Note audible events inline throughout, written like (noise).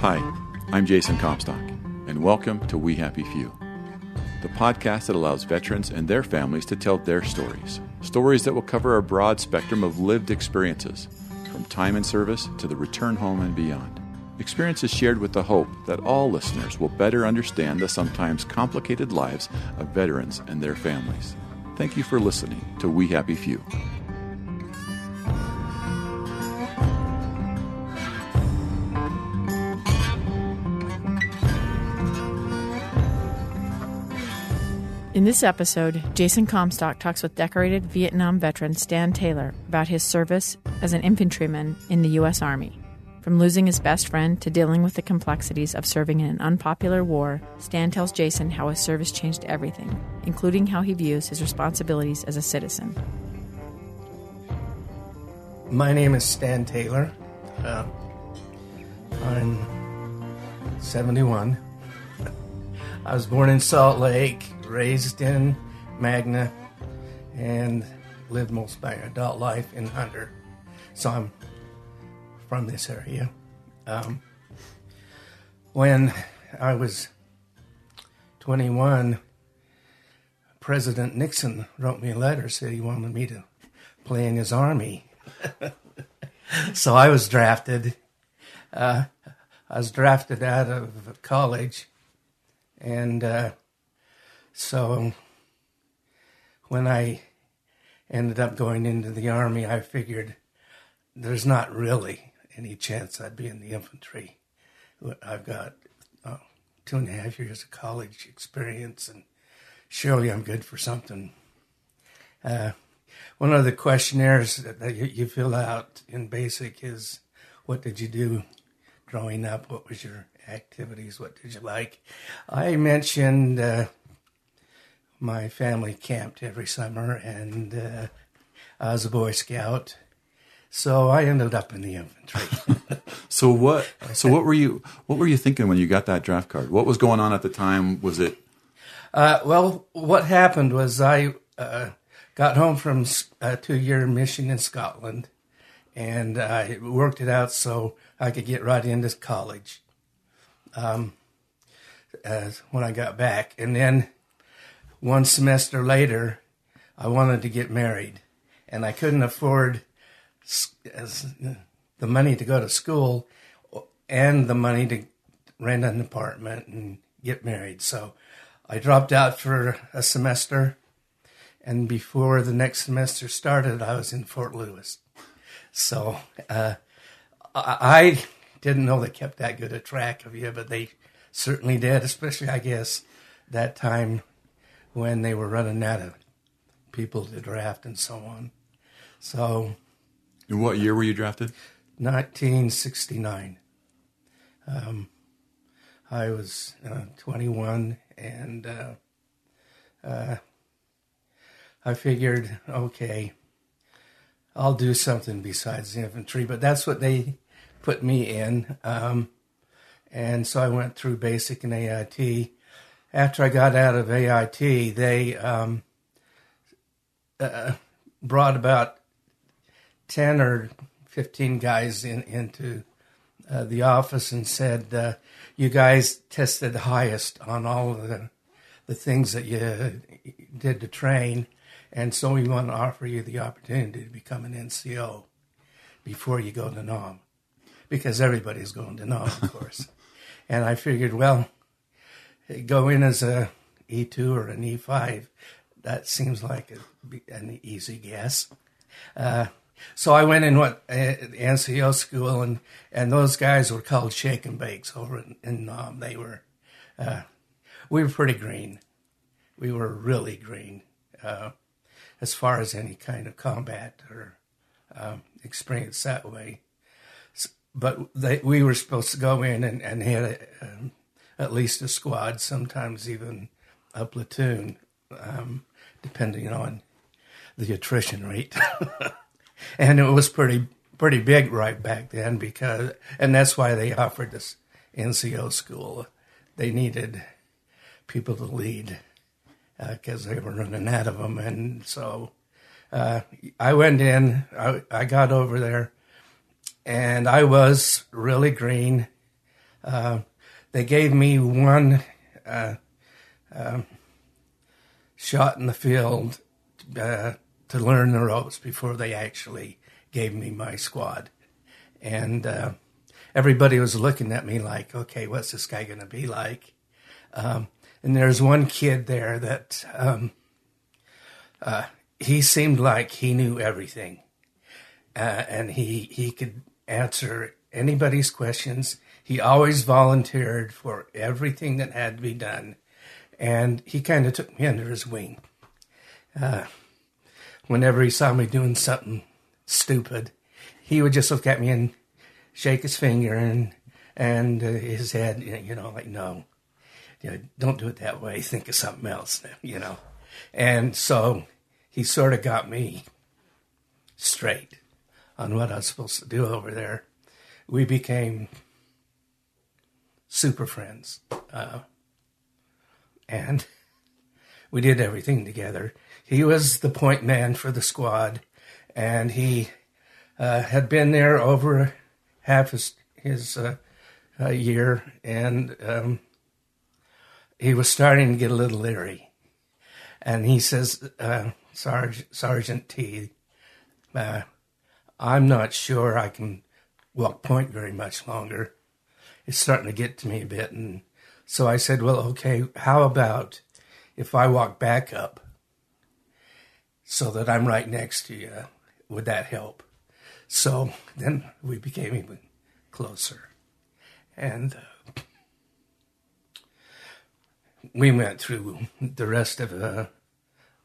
Hi, I'm Jason Comstock, and welcome to We Happy Few, the podcast that allows veterans and their families to tell their stories. Stories that will cover a broad spectrum of lived experiences, from time in service to the return home and beyond. Experiences shared with the hope that all listeners will better understand the sometimes complicated lives of veterans and their families. Thank you for listening to We Happy Few. In this episode, Jason Comstock talks with decorated Vietnam veteran Stan Taylor about his service as an infantryman in the U.S. Army. From losing his best friend to dealing with the complexities of serving in an unpopular war, Stan tells Jason how his service changed everything, including how he views his responsibilities as a citizen. My name is Stan Taylor. Uh, I'm 71. I was born in Salt Lake, raised in Magna, and lived most of my adult life in Hunter. So I'm from this area. Um, when I was 21, President Nixon wrote me a letter, said he wanted me to play in his army. (laughs) so I was drafted. Uh, I was drafted out of college, and uh, so when I ended up going into the army, I figured there's not really any chance I'd be in the infantry. I've got uh, two and a half years of college experience, and surely I'm good for something. Uh, one of the questionnaires that you, fill out in basic is what did you do growing up? What was your activities? What did you like? I mentioned uh, my family camped every summer, and uh, I was a Boy Scout. So I ended up in the infantry. (laughs) So what? So what were you? What were you thinking when you got that draft card? What was going on at the time? Was it? Uh, well, what happened was I uh, got home from a two-year mission in Scotland, and I worked it out so I could get right into college. Um, as when I got back, and then one semester later, I wanted to get married, and I couldn't afford the money to go to school and the money to rent an apartment and get married. So I dropped out for a semester, and before the next semester started, I was in Fort Lewis. So uh, I didn't know they kept that good a track of you, but they certainly did, especially, I guess, that time when they were running out of people to draft and so on. So. In what year were you drafted? 1969. Um, I was uh, 21 and uh, uh, I figured, okay, I'll do something besides infantry, but that's what they put me in. Um, and so I went through basic and AIT. After I got out of AIT, they um, uh, brought about 10 or 15 guys in, into uh, the office and said, uh, You guys tested highest on all of the, the things that you did to train. And so we want to offer you the opportunity to become an NCO before you go to Nam, because everybody's going to Nam, of course. (laughs) and I figured, well, go in as a E2 or an E5. That seems like a, an easy guess. Uh, so I went in what uh, NCO school, and and those guys were called shake and bakes over in, in um, they were uh, we were pretty green. We were really green uh, as far as any kind of combat or um, experience that way. But they, we were supposed to go in and, and had a, um, at least a squad, sometimes even a platoon, depending on the attrition rate. (laughs) and it was pretty pretty big right back then because, and that's why they offered this NCO school. They needed people to lead because uh, they were running out of them, and so uh, I went in. I, I, got over there, and I was really green. Uh, they gave me one uh, um, shot in the field uh, to learn the ropes before they actually gave me my squad. And uh, everybody was looking at me like, okay, what's this guy going to be like? Um, and there's one kid there that um, uh, he seemed like he knew everything. Uh, and he, he could answer anybody's questions. He always volunteered for everything that had to be done. And he kind of took me under his wing. Uh, whenever he saw me doing something stupid, he would just look at me and shake his finger and and uh, his head, you know, like no, you know, don't do it that way. Think of something else, you know. And so he sort of got me straight on what I was supposed to do over there. We became super friends, uh, and we did everything together he was the point man for the squad, and he uh, had been there over half his his uh, uh, year, and um, he was starting to get a little leery. And he says, uh, Sarge, Sergeant T, uh, I'm not sure I can walk point very much longer. It's starting to get to me a bit, and so I said, well, okay, how about if I walk back up? So that I'm right next to you. Would that help? So then we became even closer. And uh, we went through the rest of uh,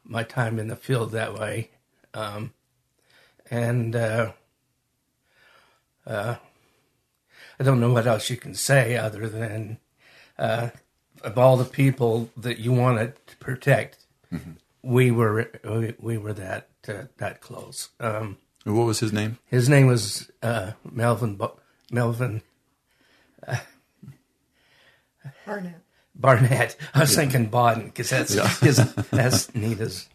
my time in the field that way. Um, and uh, uh I don't know what else you can say other than uh, of all the people that you want to protect, mm-hmm we were we were that uh, that close. Um, what was his name? His name was uh, Melvin Melvin uh, Barnett. Barnett. I was thinking Baden because that's yeah. (laughs) his, that's Nita's.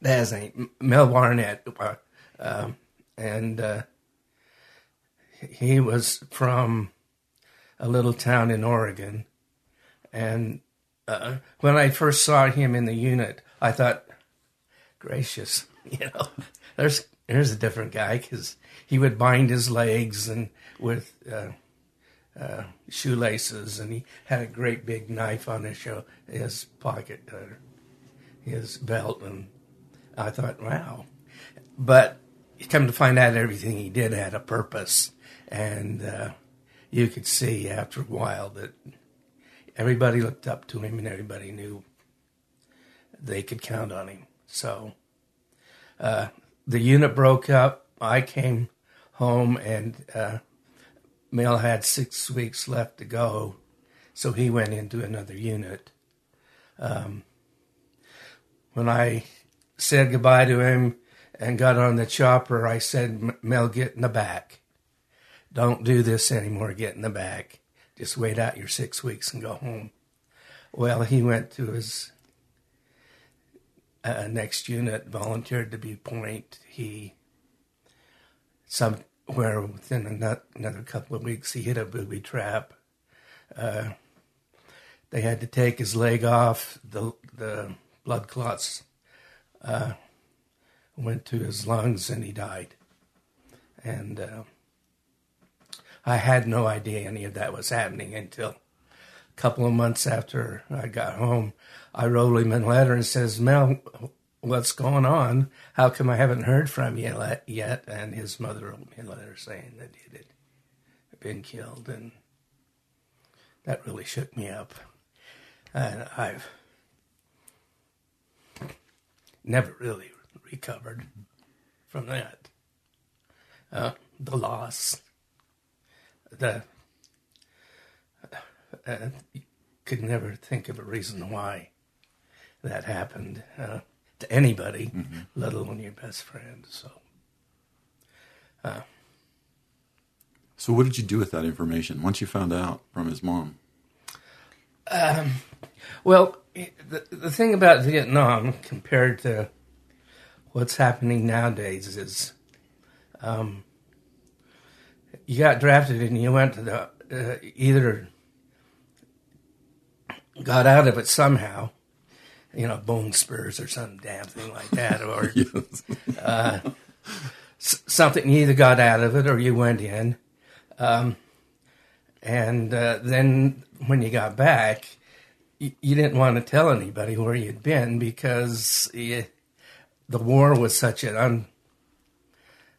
That's name Mel Barnett, uh, um, and uh, he was from a little town in Oregon, and uh, when I first saw him in the unit, I thought, gracious, you know, there's there's a different guy because he would bind his legs and with uh, uh, shoelaces, and he had a great big knife on his show, his pocket, his belt, and I thought, wow. But come to find out, everything he did had a purpose, and uh, you could see after a while that everybody looked up to him and everybody knew they could count on him. So uh, the unit broke up. I came home and uh, Mel had six weeks left to go, so he went into another unit. Um, when I said goodbye to him and got on the chopper, I said, Mel, get in the back. Don't do this anymore, get in the back just wait out your six weeks and go home. Well, he went to his uh, next unit, volunteered to be point. He, somewhere within another, another couple of weeks, he hit a booby trap. Uh, they had to take his leg off. The the blood clots uh, went to his lungs, and he died. And uh, I had no idea any of that was happening until a couple of months after I got home. I wrote him a letter and says, Mel, what's going on? How come I haven't heard from you yet? And his mother wrote me a letter saying that he had been killed, and that really shook me up. and I've never really recovered from that. Uh, the loss, the uh, could never think of a reason why that happened uh, to anybody, mm-hmm. let alone your best friend. So, uh, so what did you do with that information once you found out from his mom? Um, well, the the thing about Vietnam compared to what's happening nowadays is, um, you got drafted and you went to the uh, either got out of it somehow, you know, bone spurs or some damn thing like that, or (laughs) uh, something you either got out of it or you went in. Um, and uh, then when you got back, you, you, didn't want to tell anybody where you'd been because you, the war was such an un.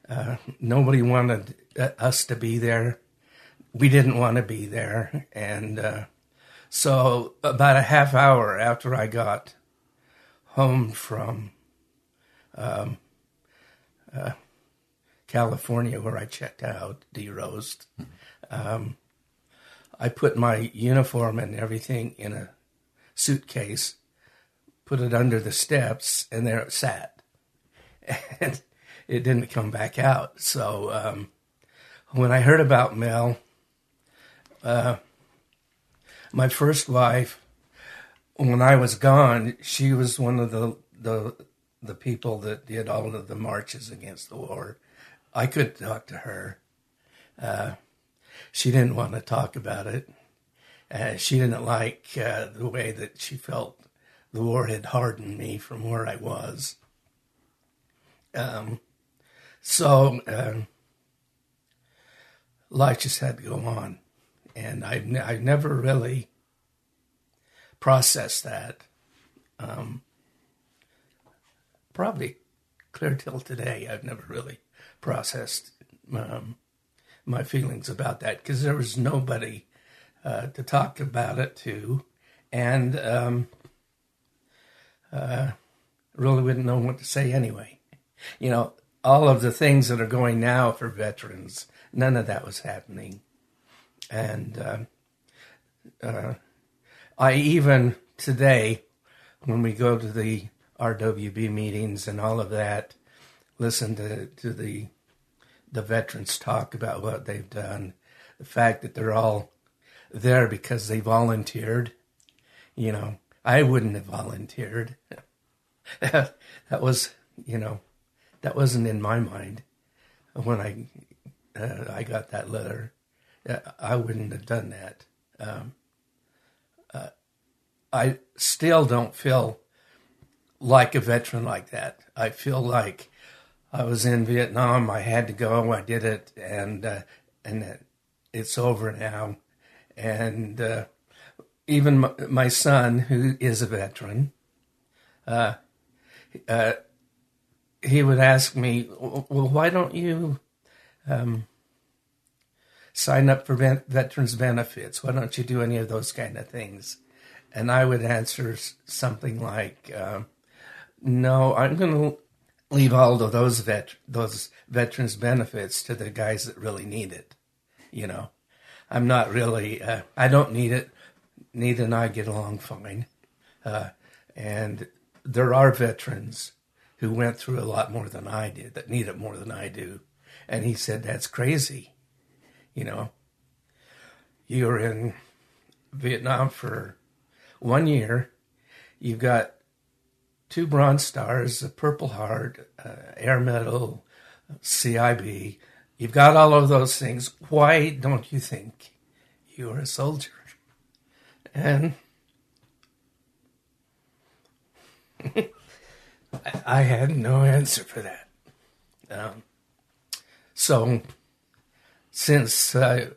Uh, nobody wanted us to be there. We didn't want to be there, and uh, so, about a half hour after I got home from um, uh, California, where I checked out, DEROS, um, I put my uniform and everything in a suitcase, put it under the steps, and there it sat. (laughs) And it didn't come back out. So, um, when I heard about Mel, uh, my first wife, when I was gone, she was one of the the the people that did all of the marches against the war. I could talk to her. Uh, she didn't want to talk about it. Uh, she didn't like uh, the way that she felt the war had hardened me from where I was. Um, so uh, life just had to go on and I've, ne- I've never really processed that. Um, probably clear till today, I've never really processed um, my feelings about that because there was nobody uh, to talk about it to, and um, uh, really wouldn't know what to say anyway. You know, all of the things that are going now for veterans, none of that was happening and uh, uh, I even today, when we go to the RWB meetings and all of that, listen to, to the the veterans talk about what they've done, the fact that they're all there because they volunteered. You know, I wouldn't have volunteered. (laughs) that was, you know, that wasn't in my mind when I uh, I got that letter. I wouldn't have done that. Um, uh, I still don't feel like a veteran like that. I feel like I was in Vietnam. I had to go. I did it, and uh, and it's over now. And uh, even my, my, son, who is a veteran, uh, uh, he would ask me, "Well, why don't you?" Um, sign up for veterans benefits. Why don't you do any of those kind of things? And I would answer something like, uh, "No, I'm going to leave all of those vet those veterans benefits to the guys that really need it." You know, I'm not really. Uh, I don't need it. Anita and I get along fine. Uh, and there are veterans who went through a lot more than I did that need it more than I do. And he said, That's crazy you know, you were in Vietnam for one year. You've got two Bronze Stars, a Purple Heart, uh, Air Medal, CIB. You've got all of those things. Why don't you think you're a soldier? And (laughs) I had no answer for that. Um, so since uh,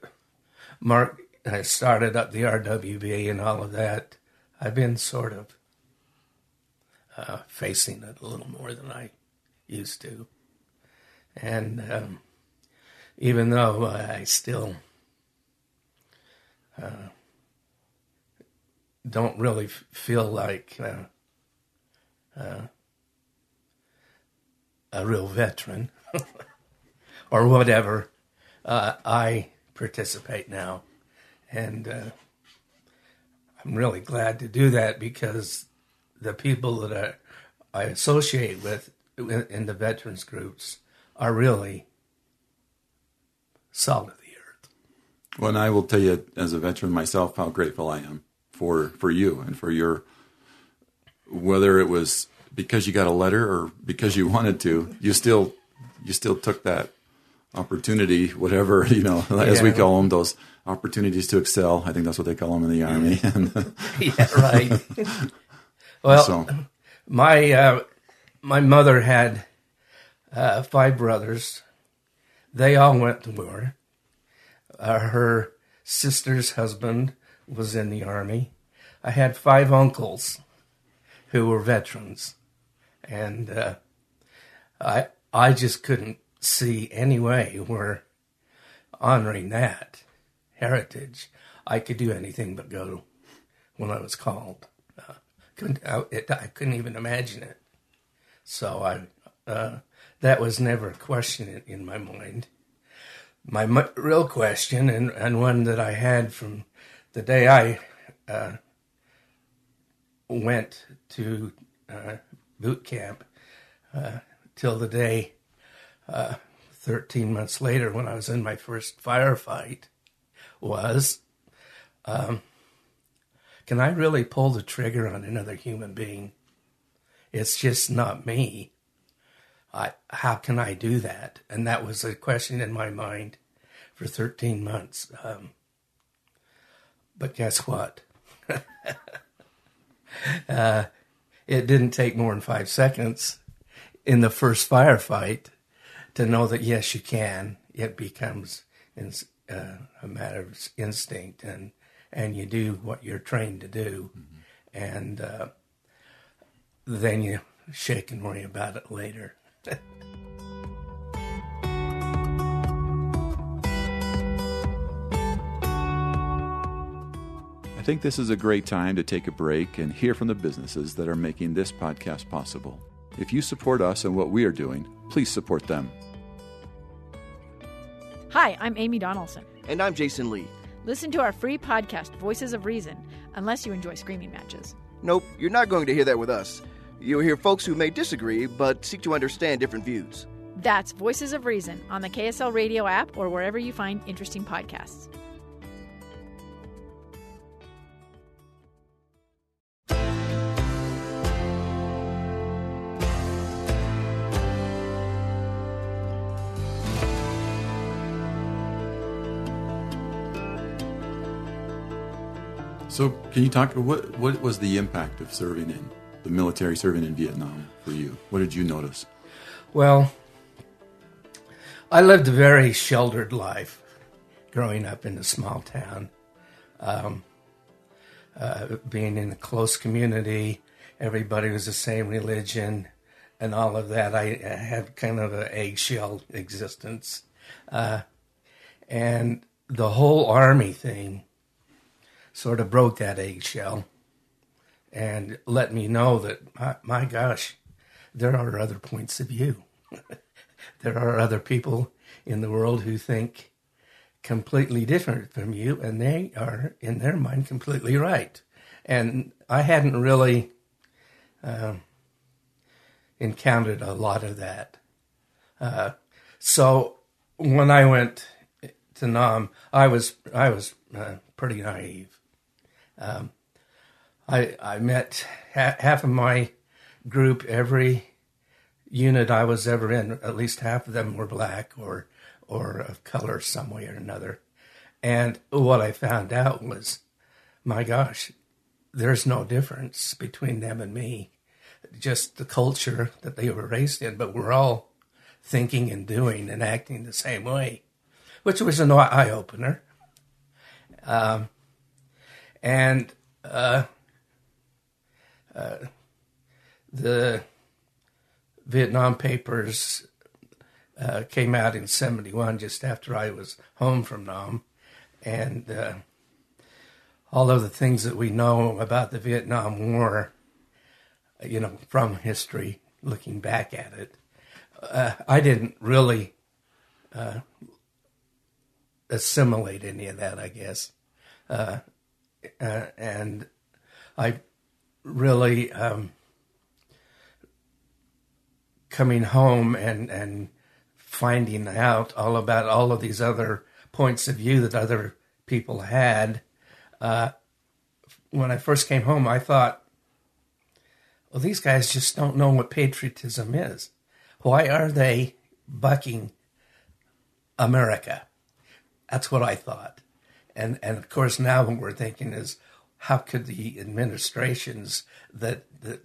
Mark started up the RWB and all of that, I've been sort of uh, facing it a little more than I used to. And um, even though I still uh, don't really f- feel like uh, uh, a real veteran (laughs) or whatever, uh, I participate now. And uh, I'm really glad to do that because the people that I, I associate with in the veterans groups are really salt of the earth. Well, and I will tell you, as a veteran myself, how grateful I am for for you and for your whether it was because you got a letter or because you (laughs) wanted to, you still you still took that opportunity, whatever (laughs) you know, as we call them, those opportunities to excel. I think that's what they call them in the army. yeah, (laughs) right. (laughs) well, so. my uh, my mother had uh, five brothers. They all went to war. Uh, her sister's husband was in the army. I had five uncles who were veterans, and uh, I I just couldn't see any way where honoring that heritage I could do anything but go when I was called. Uh, couldn't I, it, I, couldn't even imagine it. So I uh, that was never a question in, my mind. My real question, and, and one that I had from the day I uh, went to uh, boot camp uh, till the day uh, 13 months later when I was in my first firefight was um, can I really pull the trigger on another human being? It's just not me. I, how can I do that? And that was a question in my mind for 13 months. Um, but guess what? (laughs) uh, it didn't take more than five seconds in the first firefight to know that yes, you can. It becomes in, uh, a matter of instinct, and and you do what you're trained to do, mm-hmm. and uh, then you shake and worry about it later. (laughs) I think this is a great time to take a break and hear from the businesses that are making this podcast possible. If you support us and what we are doing, please support them. Hi, I'm Amy Donaldson. And I'm Jason Lee. Listen to our free podcast, Voices of Reason, unless you enjoy screaming matches. Nope, you're not going to hear that with us. You'll hear folks who may disagree, but seek to understand different views. That's Voices of Reason on the KSL Radio app or wherever you find interesting podcasts. So, can you talk? What what was the impact of serving in the military, serving in Vietnam for you? What did you notice? Well, I lived a very sheltered life growing up in a small town. Um, uh, being in a close community, everybody was the same religion, and all of that. I, I had kind of an eggshell existence, uh, and the whole army thing sort of broke that eggshell and let me know that, my, my gosh, there are other points of view. (laughs) there are other people in the world who think completely different from you, and they are, in their mind, completely right. And I hadn't really um, encountered a lot of that. Uh, so when I went to Nam, I was I was uh, pretty naive. Um, I I met ha- half of my group every unit I was ever in. At least half of them were black or or of color some way or another. And what I found out was, my gosh, there's no difference between them and me. Just the culture that they were raised in, but we're all thinking and doing and acting the same way, which was an eye opener. Um, and uh, uh, the Vietnam Papers uh, came out in 71, just after I was home from Nam. And uh, all of the things that we know about the Vietnam War, you know, from history, looking back at it, uh, I didn't really uh, assimilate any of that, I guess. Uh, uh and I really um, coming home and and finding out all about all of these other points of view that other people had. Uh, when I first came home, I thought, well, these guys just don't know what patriotism is. Why are they bucking America? That's what I thought. And, and of course, now what we're thinking is, how could the administrations that, that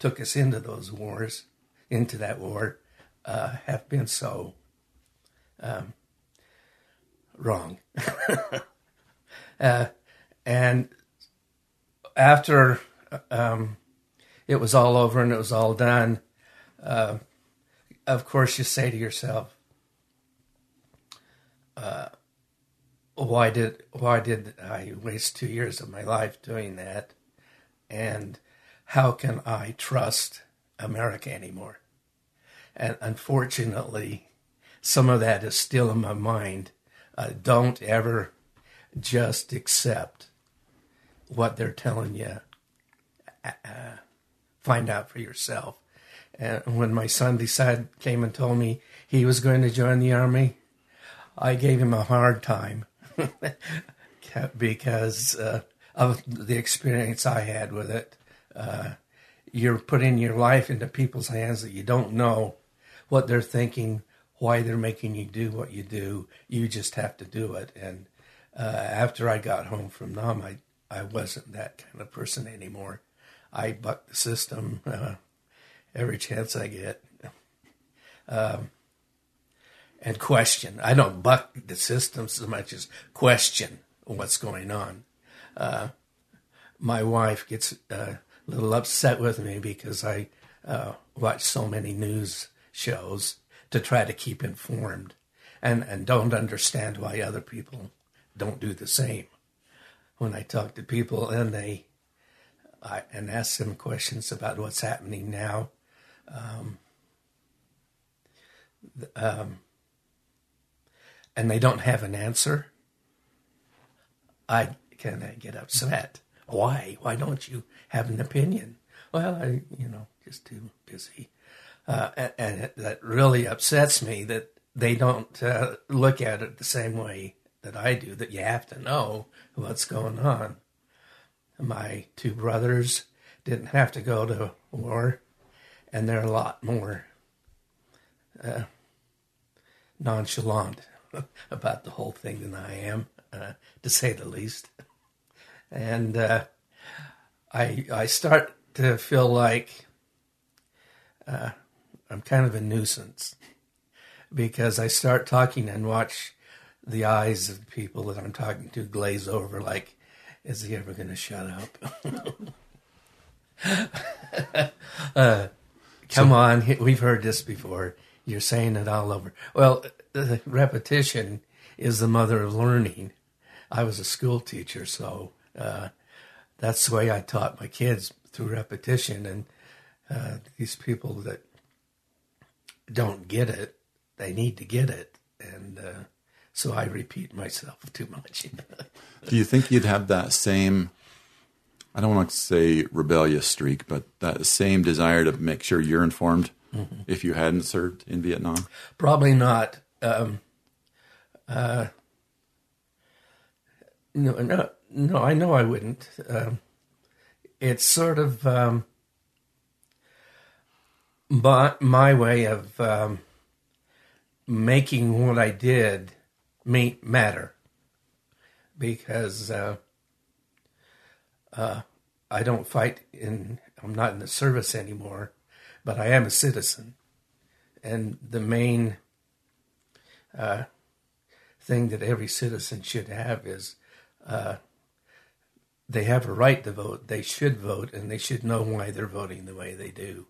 took us into those wars, into that war, uh, have been so um, wrong? (laughs) uh, and after um, it was all over and it was all done, uh, of course, you say to yourself, uh, "Why did why did I waste two years of my life doing that?" And how can I trust America anymore? And unfortunately, some of that is still in my mind. Uh, don't ever just accept what they're telling you. Uh, find out for yourself. And when my son decided, came and told me he was going to join the army, I gave him a hard time (laughs) because uh, of the experience I had with it. Uh, you're putting your life into people's hands that you don't know what they're thinking, why they're making you do what you do. You just have to do it. And uh, after I got home from Nam, I, I wasn't that kind of person anymore. I bucked the system (laughs) uh, every chance I get. Um, and question. I don't buck the system so much as question what's going on. Uh, my wife gets uh, a little upset with me because I uh, watch so many news shows to try to keep informed and, and don't understand why other people don't do the same. When I talk to people and they I, and ask them questions about what's happening now, um, um, and they don't have an answer, I kind of get upset. Why? Why don't you have an opinion? Well, I, you know, just too busy. Uh, and, and it, that really upsets me that they don't uh, look at it the same way that I do, that you have to know what's going on. My two brothers didn't have to go to war, and they're a lot more uh, nonchalant (laughs) about the whole thing than I am, uh, to say the least. And uh, I I start to feel like uh, I'm kind of a nuisance because I start talking and watch the eyes of the people that I'm talking to glaze over like, is he ever going to shut up? (laughs) uh, come so, on, we've heard this before. You're saying it all over. Well, repetition is the mother of learning. I was a school teacher, so uh, that's the way I taught my kids through repetition. And uh, these people that don't get it, they need to get it. And uh, so I repeat myself (laughs) too much. (laughs) Do you think you'd have that same, I don't want to say rebellious streak, but that same desire to make sure you're informed mm-hmm. if you hadn't served in Vietnam? Probably not. Um, uh, no, no, no, I know I wouldn't. Um, it's sort of um, my, my way of um, making what I did matter because uh, uh, I don't fight in, I'm not in the service anymore, but I am a citizen. And the main uh, thing that every citizen should have is uh, they have a right to vote. They should vote, and they should know why they're voting the way they do.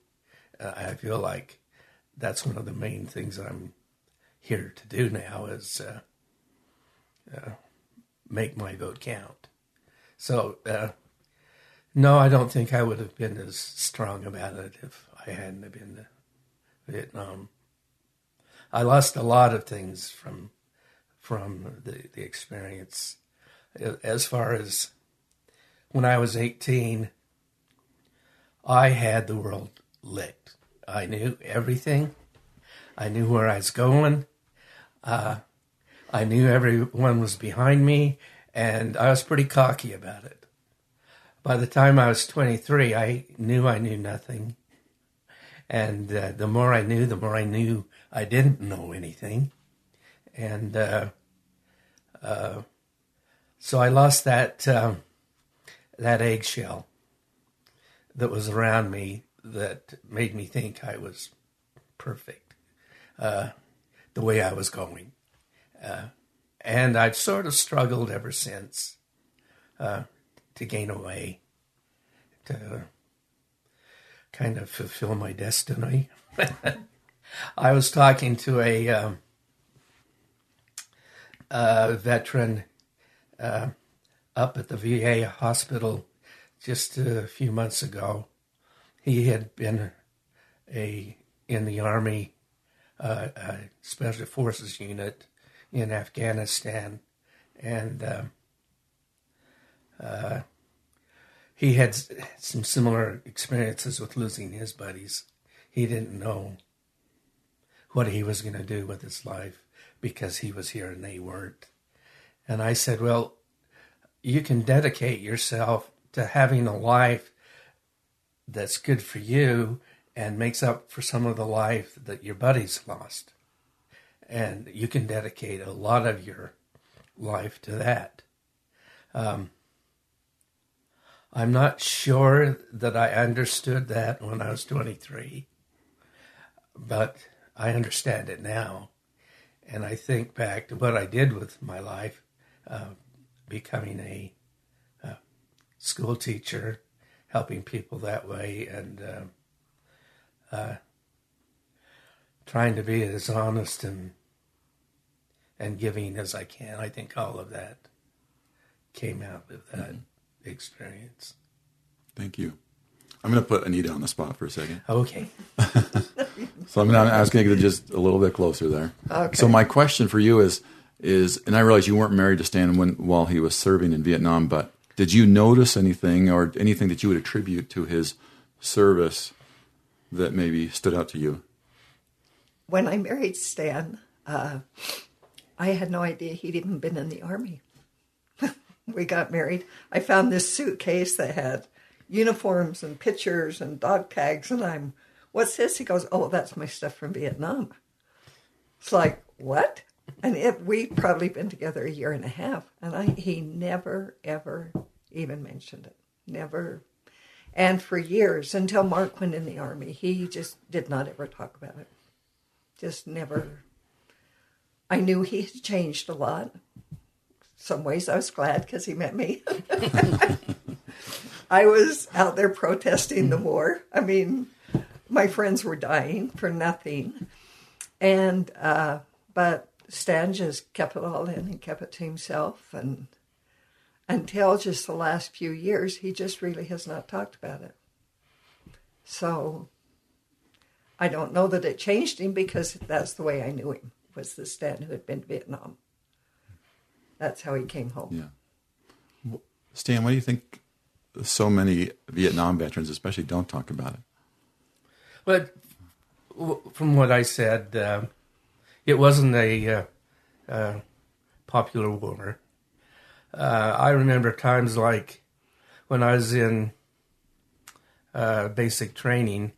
Uh, I feel like that's one of the main things I'm here to do now is uh, uh, make my vote count. So, uh, no, I don't think I would have been as strong about it if I hadn't been to Vietnam. I lost a lot of things from from the, the experience. As far as when I was 18, I had the world licked. I knew everything. I knew where I was going. Uh, I knew everyone was behind me, and I was pretty cocky about it. By the time I was 23, I knew I knew nothing. And uh, the more I knew, the more I knew I didn't know anything. And uh, uh, so I lost that, um, that eggshell that was around me that made me think I was perfect, uh, the way I was going. Uh, and I've sort of struggled ever since uh, to gain a way to kind of fulfill my destiny. (laughs) I was talking to a, um, a veteran uh, up at the VA hospital just a few months ago. He had been a in the army uh, special forces unit in Afghanistan, and uh, uh, he had some similar experiences with losing his buddies. He didn't know what he was going to do with his life because he was here and they weren't. And I said, Well, you can dedicate yourself to having a life that's good for you and makes up for some of the life that your buddies lost. And you can dedicate a lot of your life to that. Um, I'm not sure that I understood that when I was 23, but I understand it now. And I think back to what I did with my life, uh, becoming a, a, school teacher, helping people that way, and uh, uh, trying to be as honest and and giving as I can. I think all of that came out of that. Mm-hmm experience. Thank you. I'm going to put Anita on the spot for a second. Okay. (laughs) so I'm ask you to just a little bit closer there. Okay. So my question for you is is and I realize you weren't married to Stan when while he was serving in Vietnam, but did you notice anything or anything that you would attribute to his service that maybe stood out to you? When I married Stan, uh, I had no idea he'd even been in the army (laughs) we got married, I found this suitcase that had uniforms and pictures and dog tags, and I'm, what's this? He goes, oh, that's my stuff from Vietnam. It's like, what? And it, we'd probably been together a year and a half, and I, he never, ever even mentioned it. Never. And for years, until Mark went in the army, he just did not ever talk about it. Just never. I knew he had changed a lot some ways I was glad because he met me. (laughs) I was out there protesting the mm. war. I mean, my friends were dying for nothing. And, uh, but Stan just kept it all in and kept it to himself. And until just the last few years, he just really has not talked about it. So I don't know that it changed him because that's the way I knew him was the Stan who had been to Vietnam that's how he came home. Yeah. Stan, why do you think so many Vietnam veterans, especially, don't talk about it? But from what I said, uh, it wasn't a uh, uh, popular war. Uh, I remember times like when I was in uh, basic training,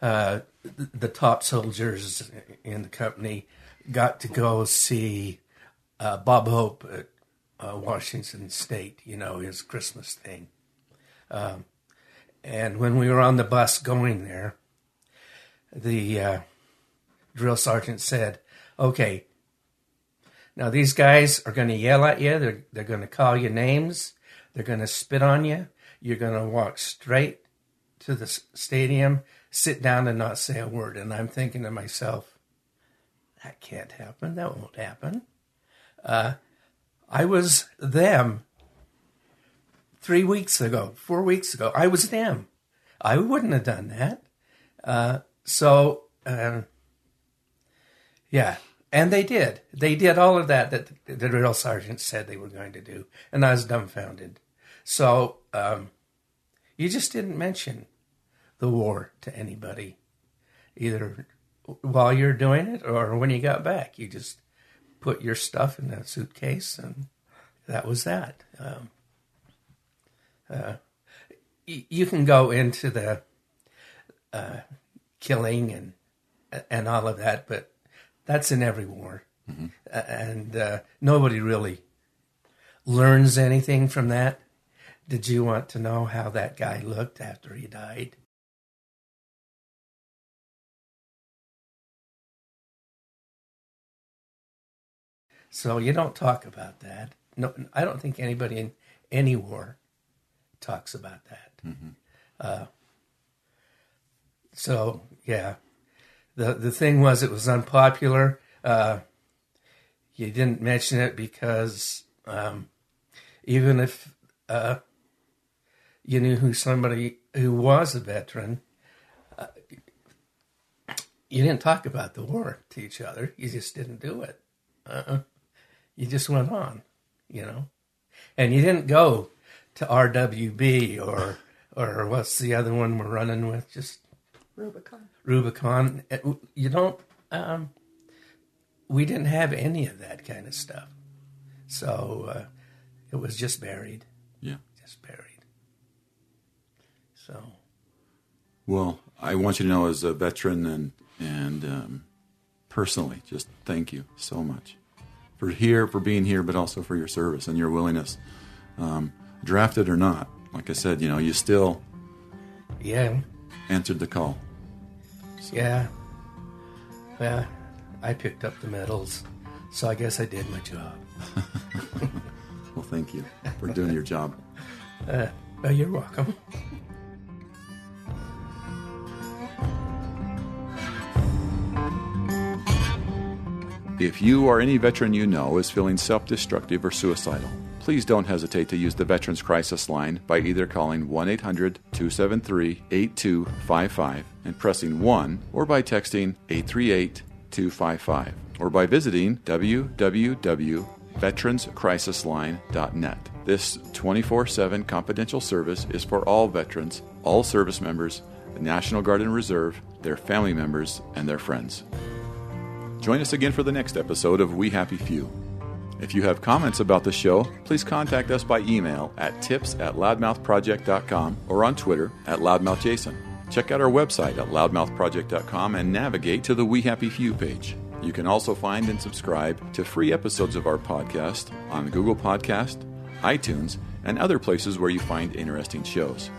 uh, the top soldiers in the company got to go see Bob Hope at uh, Washington State, you know, his Christmas thing. Um, and when we were on the bus going there, the uh, drill sergeant said, okay, now these guys are going to yell at you. They're, they're going to call you names. They're going to spit on you. You're going to walk straight to the stadium, sit down and not say a word. And I'm thinking to myself, that can't happen. That won't happen. Uh, I was them three weeks ago, four weeks ago. I was them. I wouldn't have done that. Uh, so, uh, yeah. And they did. They did all of that that the drill sergeant said they were going to do. And I was dumbfounded. So, um, you just didn't mention the war to anybody, either while you're doing it or when you got back. You just put your stuff in a suitcase, and that was that. Um, uh, you can go into the uh, killing and and all of that, but that's in every war, mm-hmm. and uh, nobody really learns anything from that. Did you want to know how that guy looked after he died? So you don't talk about that. No, I don't think anybody in any war talks about that. Mm-hmm. Uh, so yeah, the the thing was it was unpopular. Uh, you didn't mention it because um, even if uh, you knew who somebody who was a veteran, uh, you didn't talk about the war to each other. You just didn't do it. Uh-uh you just went on, you know, and you didn't go to RWB or or what's the other one we're running with? Just Rubicon. Rubicon. You don't. Um, we didn't have any of that kind of stuff, so uh, it was just buried. Yeah, just buried. So. Well, I want you to know, as a veteran and and um, personally, just thank you so much for here, for being here, but also for your service and your willingness, um, drafted or not. Like I said, you know, you still yeah answered the call. So. Yeah. Well, I picked up the medals, so I guess I did my job. (laughs) well, thank you for doing your job. Uh, well, you're welcome. If you or any veteran you know is feeling self destructive or suicidal, please don't hesitate to use the Veterans Crisis Line by either calling 1 800 273 8255 and pressing 1 or by texting 838 255 or by visiting www.veteranscrisisline.net. This 24 7 confidential service is for all veterans, all service members, the National Guard and Reserve, their family members, and their friends. Join us again for the next episode of We Happy Few. If you have comments about the show, please contact us by email at tips at loudmouthproject.com or on Twitter at loudmouthjason. Check out our website at loudmouthproject.com and navigate to the We Happy Few page. You can also find and subscribe to free episodes of our podcast on Google Podcast, iTunes, and other places where you find interesting shows.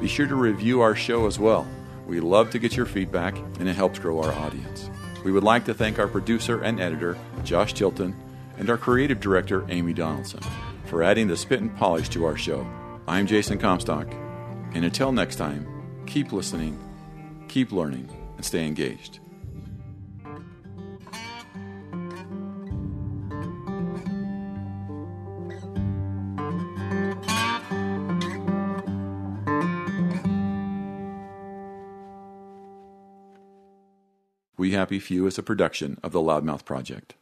Be sure to review our show as well. We love to get your feedback and it helps grow our audience. We would like to thank our producer and editor, Josh Tilton, and our creative director, Amy Donaldson, for adding the spit and polish to our show. I'm Jason Comstock, and until next time, keep listening, keep learning, and stay engaged. We Happy Few is a production of the Loudmouth Project.